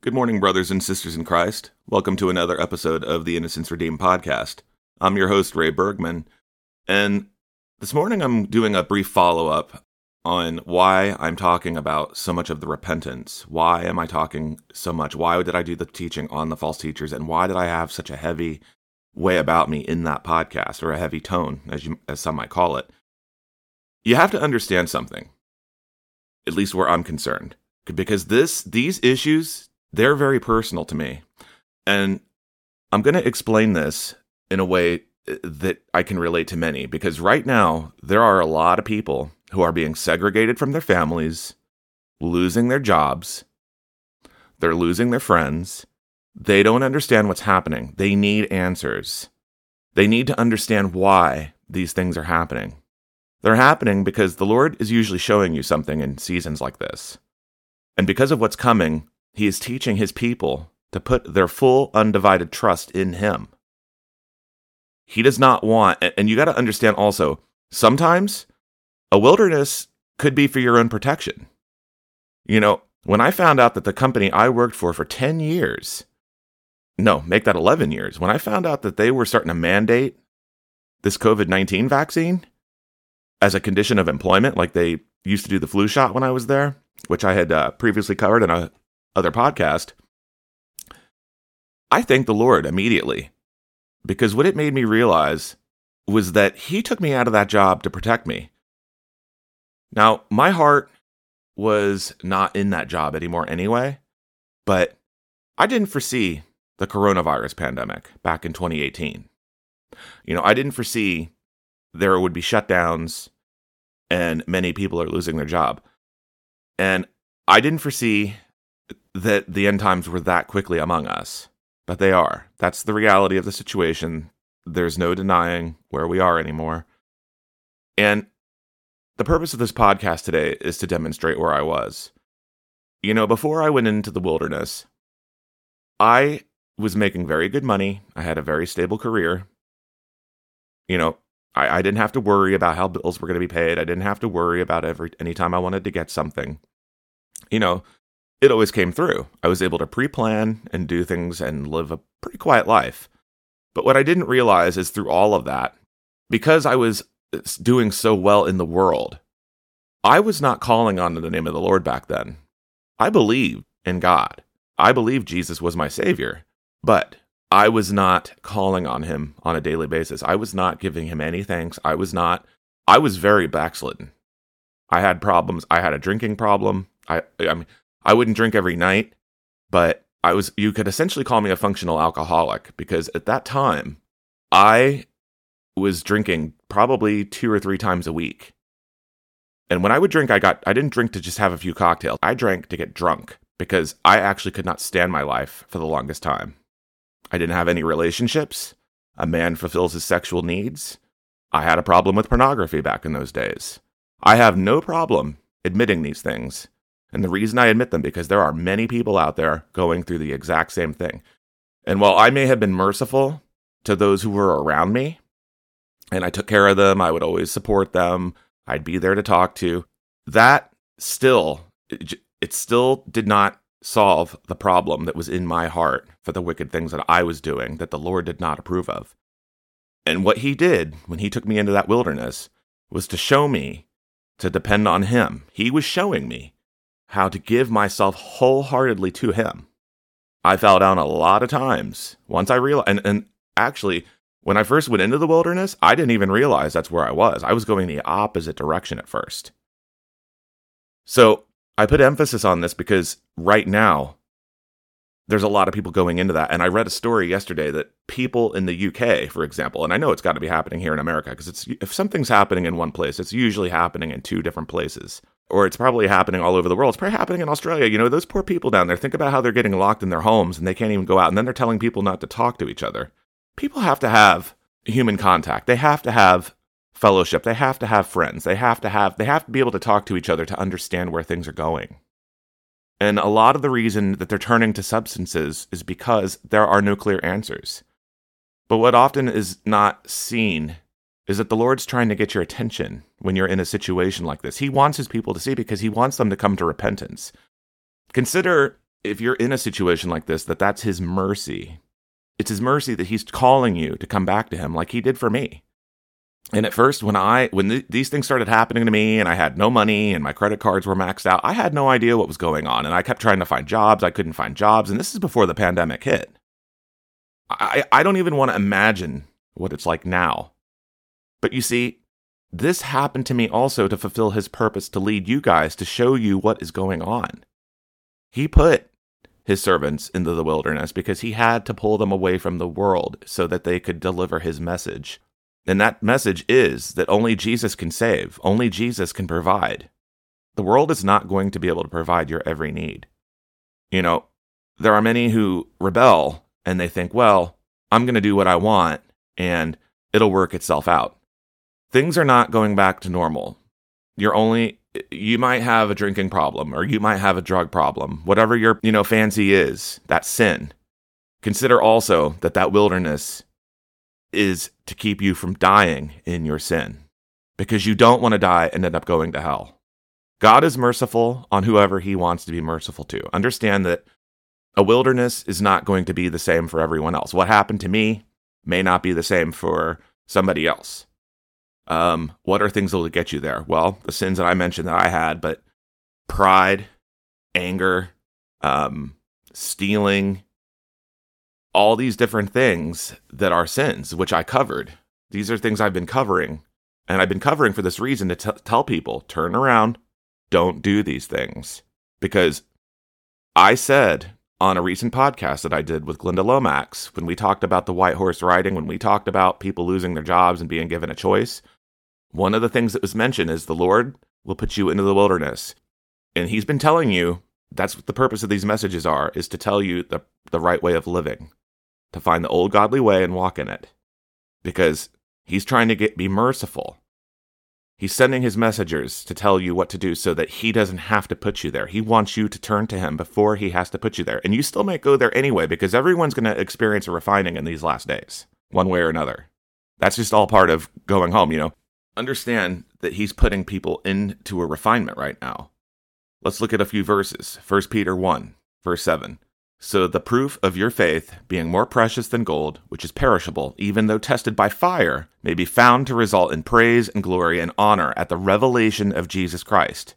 Good morning, brothers and sisters in Christ. Welcome to another episode of the Innocence Redeemed podcast. I'm your host, Ray Bergman, and this morning I'm doing a brief follow up on why I'm talking about so much of the repentance. Why am I talking so much? Why did I do the teaching on the false teachers, and why did I have such a heavy way about me in that podcast, or a heavy tone, as you as some might call it? You have to understand something, at least where I'm concerned, because this these issues they're very personal to me. And I'm going to explain this in a way uh, that I can relate to many because right now there are a lot of people who are being segregated from their families, losing their jobs, they're losing their friends. They don't understand what's happening. They need answers. They need to understand why these things are happening. They're happening because the Lord is usually showing you something in seasons like this. And because of what's coming, he is teaching his people to put their full, undivided trust in him. He does not want, and you got to understand also, sometimes a wilderness could be for your own protection. You know, when I found out that the company I worked for for 10 years, no, make that 11 years, when I found out that they were starting to mandate this COVID 19 vaccine as a condition of employment, like they used to do the flu shot when I was there, which I had uh, previously covered in a other podcast, I thanked the Lord immediately because what it made me realize was that He took me out of that job to protect me. Now, my heart was not in that job anymore anyway, but I didn't foresee the coronavirus pandemic back in 2018. You know, I didn't foresee there would be shutdowns and many people are losing their job. And I didn't foresee that the end times were that quickly among us, but they are. That's the reality of the situation. There's no denying where we are anymore. And the purpose of this podcast today is to demonstrate where I was. You know, before I went into the wilderness, I was making very good money. I had a very stable career. You know, I, I didn't have to worry about how bills were going to be paid. I didn't have to worry about every anytime I wanted to get something. You know, it always came through. I was able to pre plan and do things and live a pretty quiet life. But what I didn't realize is through all of that, because I was uh, doing so well in the world, I was not calling on the name of the Lord back then. I believed in God. I believed Jesus was my Savior, but I was not calling on Him on a daily basis. I was not giving Him any thanks. I was not, I was very backslidden. I had problems. I had a drinking problem. I, I mean, I wouldn't drink every night, but I was you could essentially call me a functional alcoholic because at that time I was drinking probably two or three times a week. And when I would drink, I got I didn't drink to just have a few cocktails. I drank to get drunk because I actually could not stand my life for the longest time. I didn't have any relationships. A man fulfills his sexual needs. I had a problem with pornography back in those days. I have no problem admitting these things. And the reason I admit them because there are many people out there going through the exact same thing. And while I may have been merciful to those who were around me, and I took care of them, I would always support them, I'd be there to talk to, that still it, still did not solve the problem that was in my heart for the wicked things that I was doing that the Lord did not approve of. And what he did when he took me into that wilderness was to show me to depend on him. He was showing me how to give myself wholeheartedly to Him. I fell down a lot of times once I realized, and, and actually, when I first went into the wilderness, I didn't even realize that's where I was. I was going the opposite direction at first. So I put emphasis on this because right now, there's a lot of people going into that. And I read a story yesterday that people in the UK, for example, and I know it's got to be happening here in America because if something's happening in one place, it's usually happening in two different places or it's probably happening all over the world. It's probably happening in Australia. You know, those poor people down there, think about how they're getting locked in their homes and they can't even go out. And then they're telling people not to talk to each other. People have to have human contact. They have to have fellowship. They have to have friends. They have to have, they have to be able to talk to each other to understand where things are going. And a lot of the reason that they're turning to substances is because there are no clear answers. But what often is not seen is that the Lord's trying to get your attention when you're in a situation like this. He wants his people to see because he wants them to come to repentance. Consider if you're in a situation like this, that that's his mercy. It's his mercy that he's calling you to come back to him like he did for me. And at first, when I when th- these things started happening to me, and I had no money, and my credit cards were maxed out, I had no idea what was going on, and I kept trying to find jobs. I couldn't find jobs, and this is before the pandemic hit. I I don't even want to imagine what it's like now. But you see, this happened to me also to fulfill his purpose to lead you guys to show you what is going on. He put his servants into the wilderness because he had to pull them away from the world so that they could deliver his message. And that message is that only Jesus can save, only Jesus can provide. The world is not going to be able to provide your every need. You know, there are many who rebel and they think, well, I'm going to do what I want and it'll work itself out. Things are not going back to normal. You're only you might have a drinking problem or you might have a drug problem. Whatever your, you know, fancy is, that's sin. Consider also that that wilderness is to keep you from dying in your sin because you don't want to die and end up going to hell. God is merciful on whoever he wants to be merciful to. Understand that a wilderness is not going to be the same for everyone else. What happened to me may not be the same for somebody else. Um, what are things that will get you there? Well, the sins that I mentioned that I had, but pride, anger, um, stealing, all these different things that are sins, which I covered. These are things I've been covering. And I've been covering for this reason to t- tell people turn around, don't do these things. Because I said on a recent podcast that I did with Glenda Lomax, when we talked about the white horse riding, when we talked about people losing their jobs and being given a choice, one of the things that was mentioned is the Lord will put you into the wilderness. And He's been telling you that's what the purpose of these messages are, is to tell you the, the right way of living to find the old godly way and walk in it. Because he's trying to get be merciful. He's sending his messengers to tell you what to do so that he doesn't have to put you there. He wants you to turn to him before he has to put you there. And you still might go there anyway because everyone's going to experience a refining in these last days, one way or another. That's just all part of going home, you know. Understand that he's putting people into a refinement right now. Let's look at a few verses. 1 Peter 1, verse 7. So the proof of your faith, being more precious than gold, which is perishable, even though tested by fire, may be found to result in praise and glory and honor at the revelation of Jesus Christ.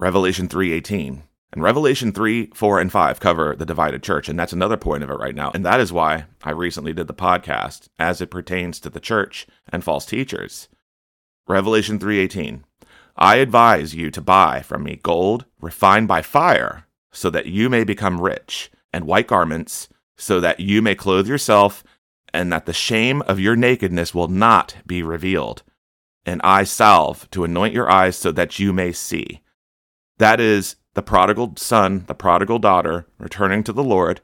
Revelation 3:18. And Revelation 3, 4, and 5 cover the divided church, and that's another point of it right now. And that is why I recently did the podcast as it pertains to the church and false teachers. Revelation 3:18. I advise you to buy from me gold refined by fire so that you may become rich, and white garments, so that you may clothe yourself, and that the shame of your nakedness will not be revealed, and eye salve to anoint your eyes so that you may see. That is the prodigal son, the prodigal daughter returning to the Lord,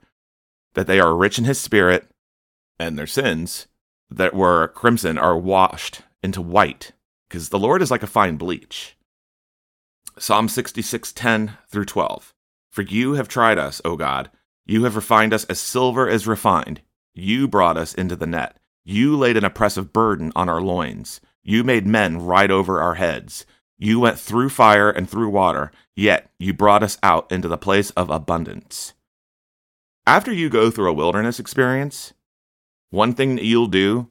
that they are rich in his spirit, and their sins that were crimson are washed into white, because the Lord is like a fine bleach. Psalm 66, 10 through 12. For you have tried us, O God. You have refined us as silver is refined. You brought us into the net. You laid an oppressive burden on our loins. You made men ride over our heads. You went through fire and through water, yet you brought us out into the place of abundance. After you go through a wilderness experience, one thing that you'll do,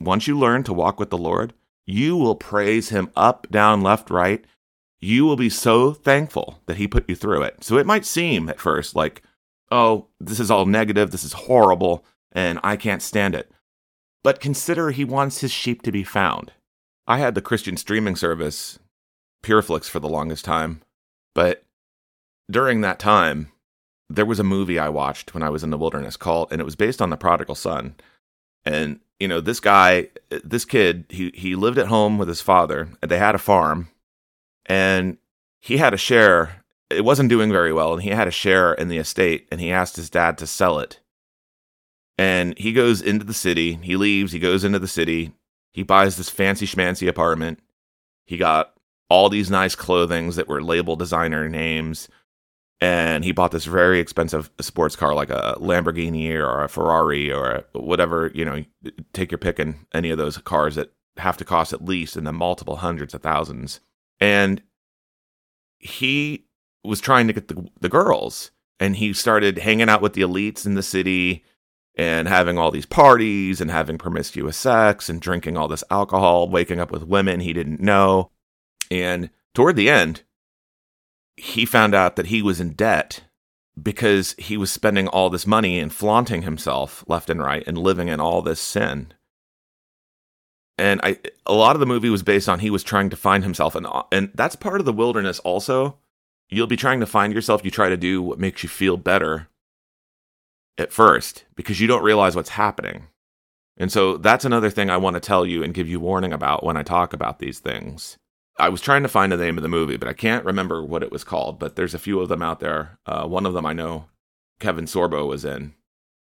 once you learn to walk with the Lord, you will praise Him up, down, left, right, you will be so thankful that he put you through it. So it might seem at first like, oh, this is all negative, this is horrible, and I can't stand it. But consider he wants his sheep to be found. I had the Christian streaming service, Pureflix, for the longest time, but during that time, there was a movie I watched when I was in the wilderness called, and it was based on the prodigal son. And, you know, this guy, this kid, he, he lived at home with his father, and they had a farm, and he had a share. It wasn't doing very well, and he had a share in the estate, and he asked his dad to sell it. And he goes into the city. He leaves. He goes into the city. He buys this fancy schmancy apartment. He got all these nice clothings that were labeled designer names. And he bought this very expensive sports car, like a Lamborghini or a Ferrari or whatever, you know, take your pick in any of those cars that have to cost at least in the multiple hundreds of thousands. And he was trying to get the, the girls. And he started hanging out with the elites in the city and having all these parties and having promiscuous sex and drinking all this alcohol, waking up with women he didn't know. And toward the end, he found out that he was in debt because he was spending all this money and flaunting himself left and right and living in all this sin. And I a lot of the movie was based on he was trying to find himself and and that's part of the wilderness also. You'll be trying to find yourself, you try to do what makes you feel better at first because you don't realize what's happening. And so that's another thing I want to tell you and give you warning about when I talk about these things. I was trying to find the name of the movie, but I can't remember what it was called. But there's a few of them out there. Uh, one of them I know Kevin Sorbo was in,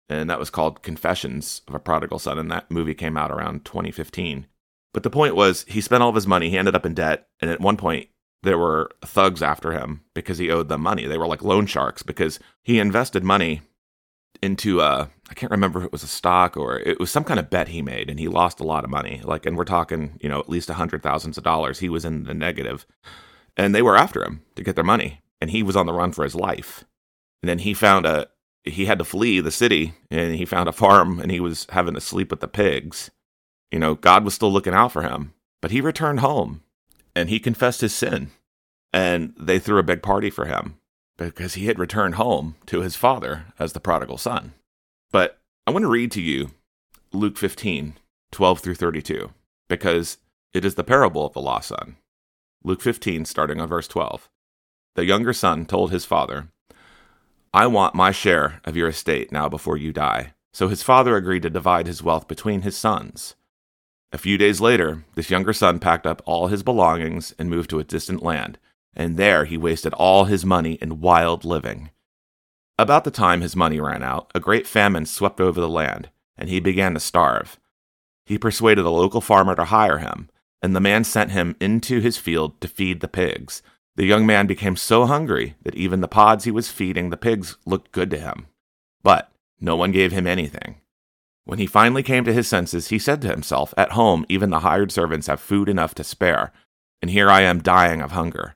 and that was called Confessions of a Prodigal Son. And that movie came out around 2015. But the point was, he spent all of his money. He ended up in debt. And at one point, there were thugs after him because he owed them money. They were like loan sharks because he invested money into a I can't remember if it was a stock or it was some kind of bet he made and he lost a lot of money. Like and we're talking, you know, at least a hundred thousands of dollars. He was in the negative. And they were after him to get their money. And he was on the run for his life. And then he found a he had to flee the city and he found a farm and he was having to sleep with the pigs. You know, God was still looking out for him. But he returned home and he confessed his sin. And they threw a big party for him because he had returned home to his father as the prodigal son. But I want to read to you Luke 15, 12 through 32, because it is the parable of the lost son. Luke 15, starting on verse 12. The younger son told his father, I want my share of your estate now before you die. So his father agreed to divide his wealth between his sons. A few days later, this younger son packed up all his belongings and moved to a distant land and there he wasted all his money in wild living. About the time his money ran out, a great famine swept over the land, and he began to starve. He persuaded a local farmer to hire him, and the man sent him into his field to feed the pigs. The young man became so hungry that even the pods he was feeding the pigs looked good to him. But no one gave him anything. When he finally came to his senses, he said to himself, At home, even the hired servants have food enough to spare, and here I am dying of hunger.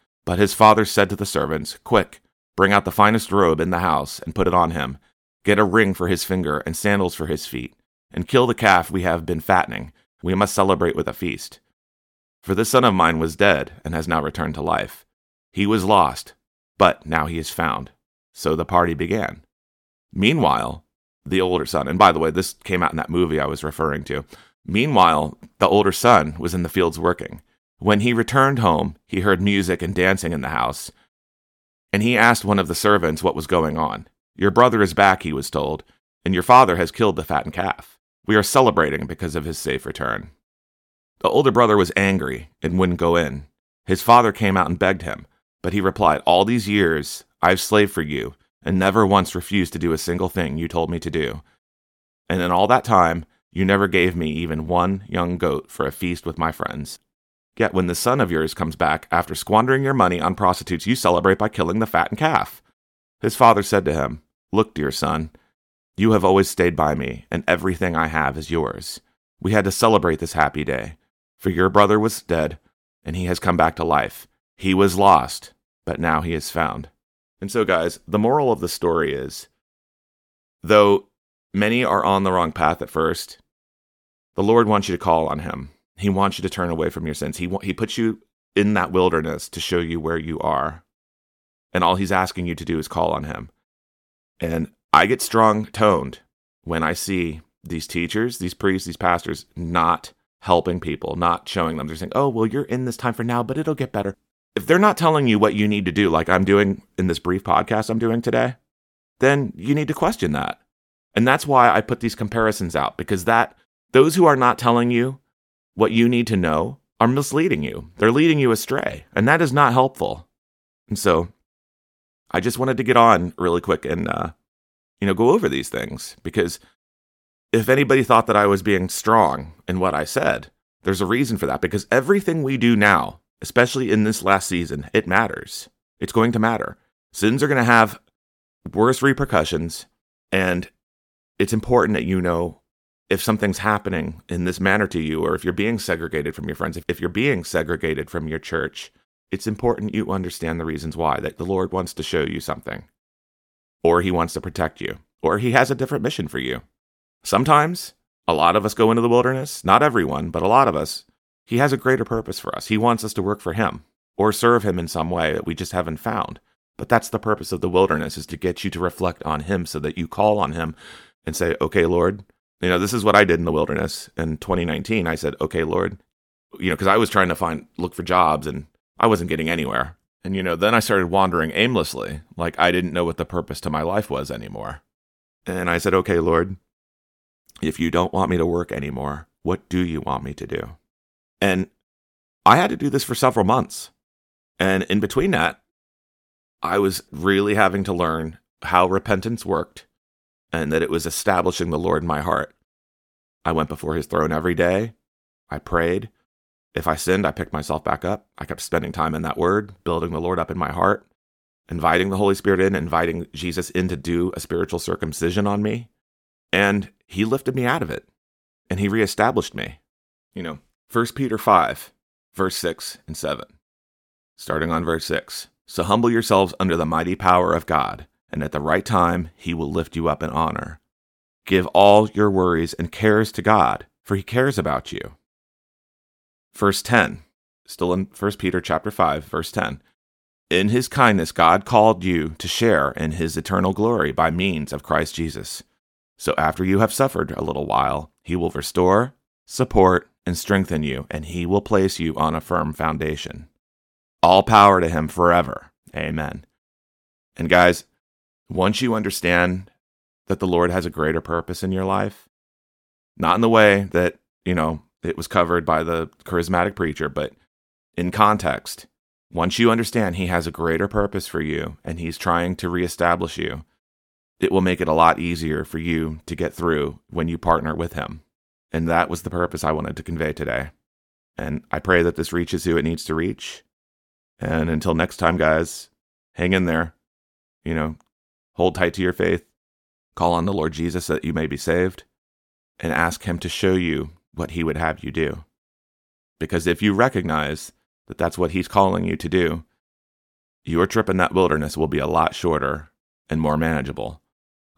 But his father said to the servants, Quick, bring out the finest robe in the house and put it on him. Get a ring for his finger and sandals for his feet, and kill the calf we have been fattening. We must celebrate with a feast. For this son of mine was dead and has now returned to life. He was lost, but now he is found. So the party began. Meanwhile, the older son, and by the way, this came out in that movie I was referring to. Meanwhile, the older son was in the fields working. When he returned home, he heard music and dancing in the house, and he asked one of the servants what was going on. Your brother is back, he was told, and your father has killed the fattened calf. We are celebrating because of his safe return. The older brother was angry and wouldn't go in. His father came out and begged him, but he replied, All these years I've slaved for you, and never once refused to do a single thing you told me to do. And in all that time, you never gave me even one young goat for a feast with my friends. Yet when the son of yours comes back after squandering your money on prostitutes, you celebrate by killing the fattened calf. His father said to him, Look, dear son, you have always stayed by me, and everything I have is yours. We had to celebrate this happy day, for your brother was dead, and he has come back to life. He was lost, but now he is found. And so, guys, the moral of the story is though many are on the wrong path at first, the Lord wants you to call on him. He wants you to turn away from your sins. He he puts you in that wilderness to show you where you are. And all he's asking you to do is call on him. And I get strong toned when I see these teachers, these priests, these pastors not helping people, not showing them. They're saying, oh, well, you're in this time for now, but it'll get better. If they're not telling you what you need to do, like I'm doing in this brief podcast I'm doing today, then you need to question that. And that's why I put these comparisons out because that those who are not telling you what you need to know are misleading you. They're leading you astray, and that is not helpful. And so I just wanted to get on really quick and, uh, you know, go over these things because if anybody thought that I was being strong in what I said, there's a reason for that because everything we do now, especially in this last season, it matters. It's going to matter. Sins are going to have worse repercussions, and it's important that you know if something's happening in this manner to you, or if you're being segregated from your friends, if you're being segregated from your church, it's important you understand the reasons why, that the Lord wants to show you something, or He wants to protect you, or He has a different mission for you. Sometimes a lot of us go into the wilderness, not everyone, but a lot of us. He has a greater purpose for us. He wants us to work for Him or serve Him in some way that we just haven't found. But that's the purpose of the wilderness is to get you to reflect on Him so that you call on Him and say, okay, Lord, you know, this is what I did in the wilderness in 2019. I said, okay, Lord, you know, because I was trying to find, look for jobs and I wasn't getting anywhere. And, you know, then I started wandering aimlessly, like I didn't know what the purpose to my life was anymore. And I said, okay, Lord, if you don't want me to work anymore, what do you want me to do? And I had to do this for several months. And in between that, I was really having to learn how repentance worked and that it was establishing the Lord in my heart. I went before his throne every day. I prayed. If I sinned, I picked myself back up. I kept spending time in that word, building the Lord up in my heart, inviting the Holy Spirit in, inviting Jesus in to do a spiritual circumcision on me. And he lifted me out of it and he reestablished me. You know, 1 Peter 5, verse 6 and 7. Starting on verse 6. So humble yourselves under the mighty power of God, and at the right time he will lift you up in honor. Give all your worries and cares to God, for he cares about you. Verse 10, still in 1 Peter chapter 5, verse 10. In his kindness God called you to share in his eternal glory by means of Christ Jesus so after you have suffered a little while, he will restore, support, and strengthen you, and he will place you on a firm foundation. All power to him forever. Amen. And guys, once you understand that the Lord has a greater purpose in your life, not in the way that, you know, it was covered by the charismatic preacher, but in context, once you understand he has a greater purpose for you and he's trying to reestablish you, it will make it a lot easier for you to get through when you partner with him. And that was the purpose I wanted to convey today. And I pray that this reaches who it needs to reach. And until next time, guys, hang in there. You know, hold tight to your faith, call on the Lord Jesus that you may be saved, and ask Him to show you what He would have you do. Because if you recognize that that's what He's calling you to do, your trip in that wilderness will be a lot shorter and more manageable.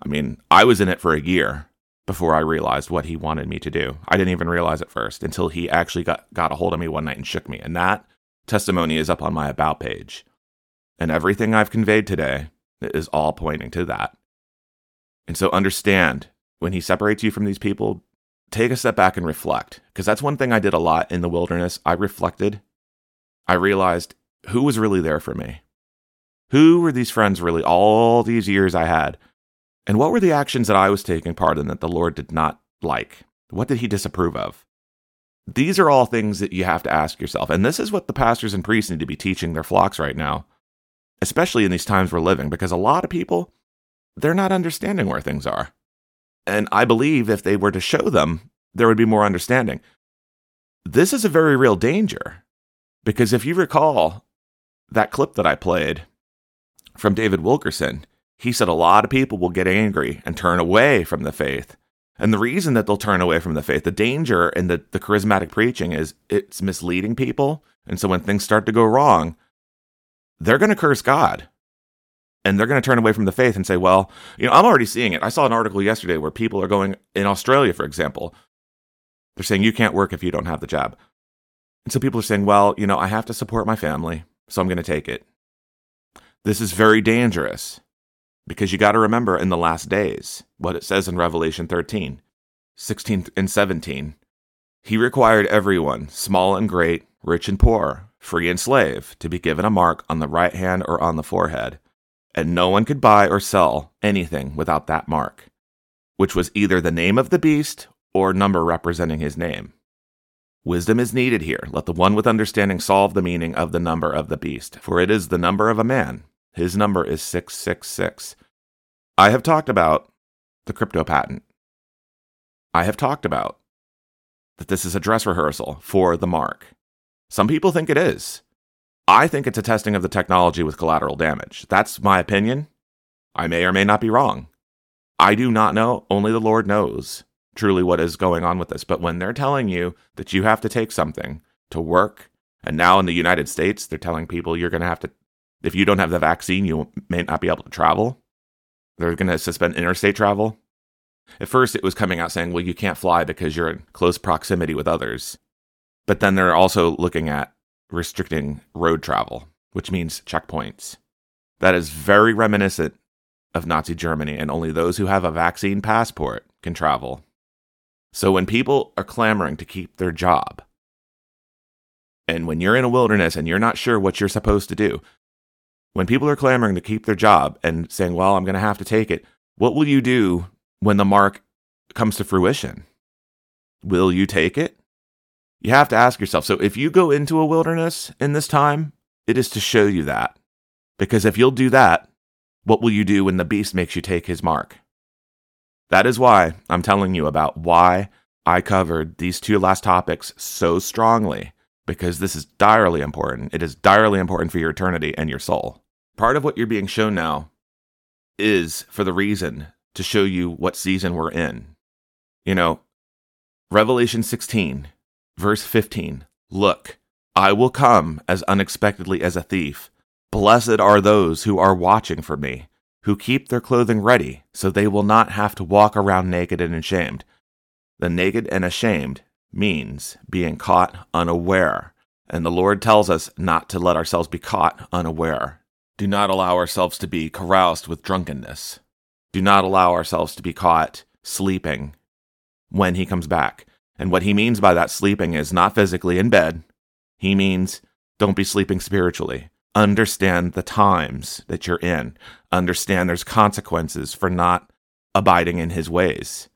I mean, I was in it for a year before I realized what he wanted me to do. I didn't even realize it first until he actually got, got a hold of me one night and shook me. And that testimony is up on my About page. And everything I've conveyed today is all pointing to that. And so understand when he separates you from these people, take a step back and reflect. Because that's one thing I did a lot in the wilderness. I reflected. I realized who was really there for me. Who were these friends really all these years I had and what were the actions that I was taking part in that the Lord did not like? What did he disapprove of? These are all things that you have to ask yourself. And this is what the pastors and priests need to be teaching their flocks right now, especially in these times we're living, because a lot of people, they're not understanding where things are. And I believe if they were to show them, there would be more understanding. This is a very real danger, because if you recall that clip that I played from David Wilkerson, he said a lot of people will get angry and turn away from the faith. And the reason that they'll turn away from the faith, the danger in the, the charismatic preaching is it's misleading people. And so when things start to go wrong, they're going to curse God and they're going to turn away from the faith and say, well, you know, I'm already seeing it. I saw an article yesterday where people are going in Australia, for example, they're saying you can't work if you don't have the job. And so people are saying, well, you know, I have to support my family, so I'm going to take it. This is very dangerous because you got to remember in the last days what it says in Revelation 13, 16 and 17. He required everyone, small and great, rich and poor, free and slave, to be given a mark on the right hand or on the forehead, and no one could buy or sell anything without that mark, which was either the name of the beast or number representing his name. Wisdom is needed here. Let the one with understanding solve the meaning of the number of the beast, for it is the number of a man, His number is 666. I have talked about the crypto patent. I have talked about that this is a dress rehearsal for the mark. Some people think it is. I think it's a testing of the technology with collateral damage. That's my opinion. I may or may not be wrong. I do not know. Only the Lord knows truly what is going on with this. But when they're telling you that you have to take something to work, and now in the United States, they're telling people you're going to have to, if you don't have the vaccine, you may not be able to travel. They're going to suspend interstate travel. At first, it was coming out saying, well, you can't fly because you're in close proximity with others. But then they're also looking at restricting road travel, which means checkpoints. That is very reminiscent of Nazi Germany, and only those who have a vaccine passport can travel. So when people are clamoring to keep their job, and when you're in a wilderness and you're not sure what you're supposed to do, when people are clamoring to keep their job and saying, well, I'm going to have to take it, what will you do when the mark comes to fruition? Will you take it? You have to ask yourself. So if you go into a wilderness in this time, it is to show you that. Because if you'll do that, what will you do when the beast makes you take his mark? That is why I'm telling you about why I covered these two last topics so strongly, because this is direly important. It is direly important for your eternity and your soul. Part of what you're being shown now is for the reason to show you what season we're in. You know, Revelation 16, verse 15 Look, I will come as unexpectedly as a thief. Blessed are those who are watching for me, who keep their clothing ready, so they will not have to walk around naked and ashamed. The naked and ashamed means being caught unaware. And the Lord tells us not to let ourselves be caught unaware. Do not allow ourselves to be caroused with drunkenness. Do not allow ourselves to be caught sleeping when he comes back. And what he means by that sleeping is not physically in bed. He means don't be sleeping spiritually. Understand the times that you're in. Understand there's consequences for not abiding in his ways.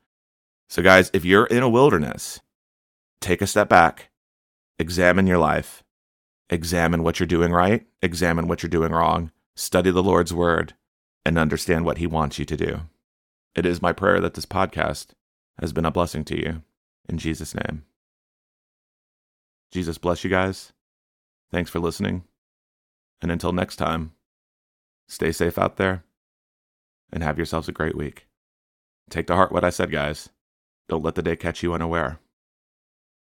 So, guys, if you're in a wilderness, take a step back, examine your life, examine what you're doing right, examine what you're doing wrong, study the Lord's word, and understand what He wants you to do. It is my prayer that this podcast has been a blessing to you. In Jesus' name. Jesus bless you guys. Thanks for listening. And until next time, stay safe out there and have yourselves a great week. Take to heart what I said, guys. Don't let the day catch you unaware.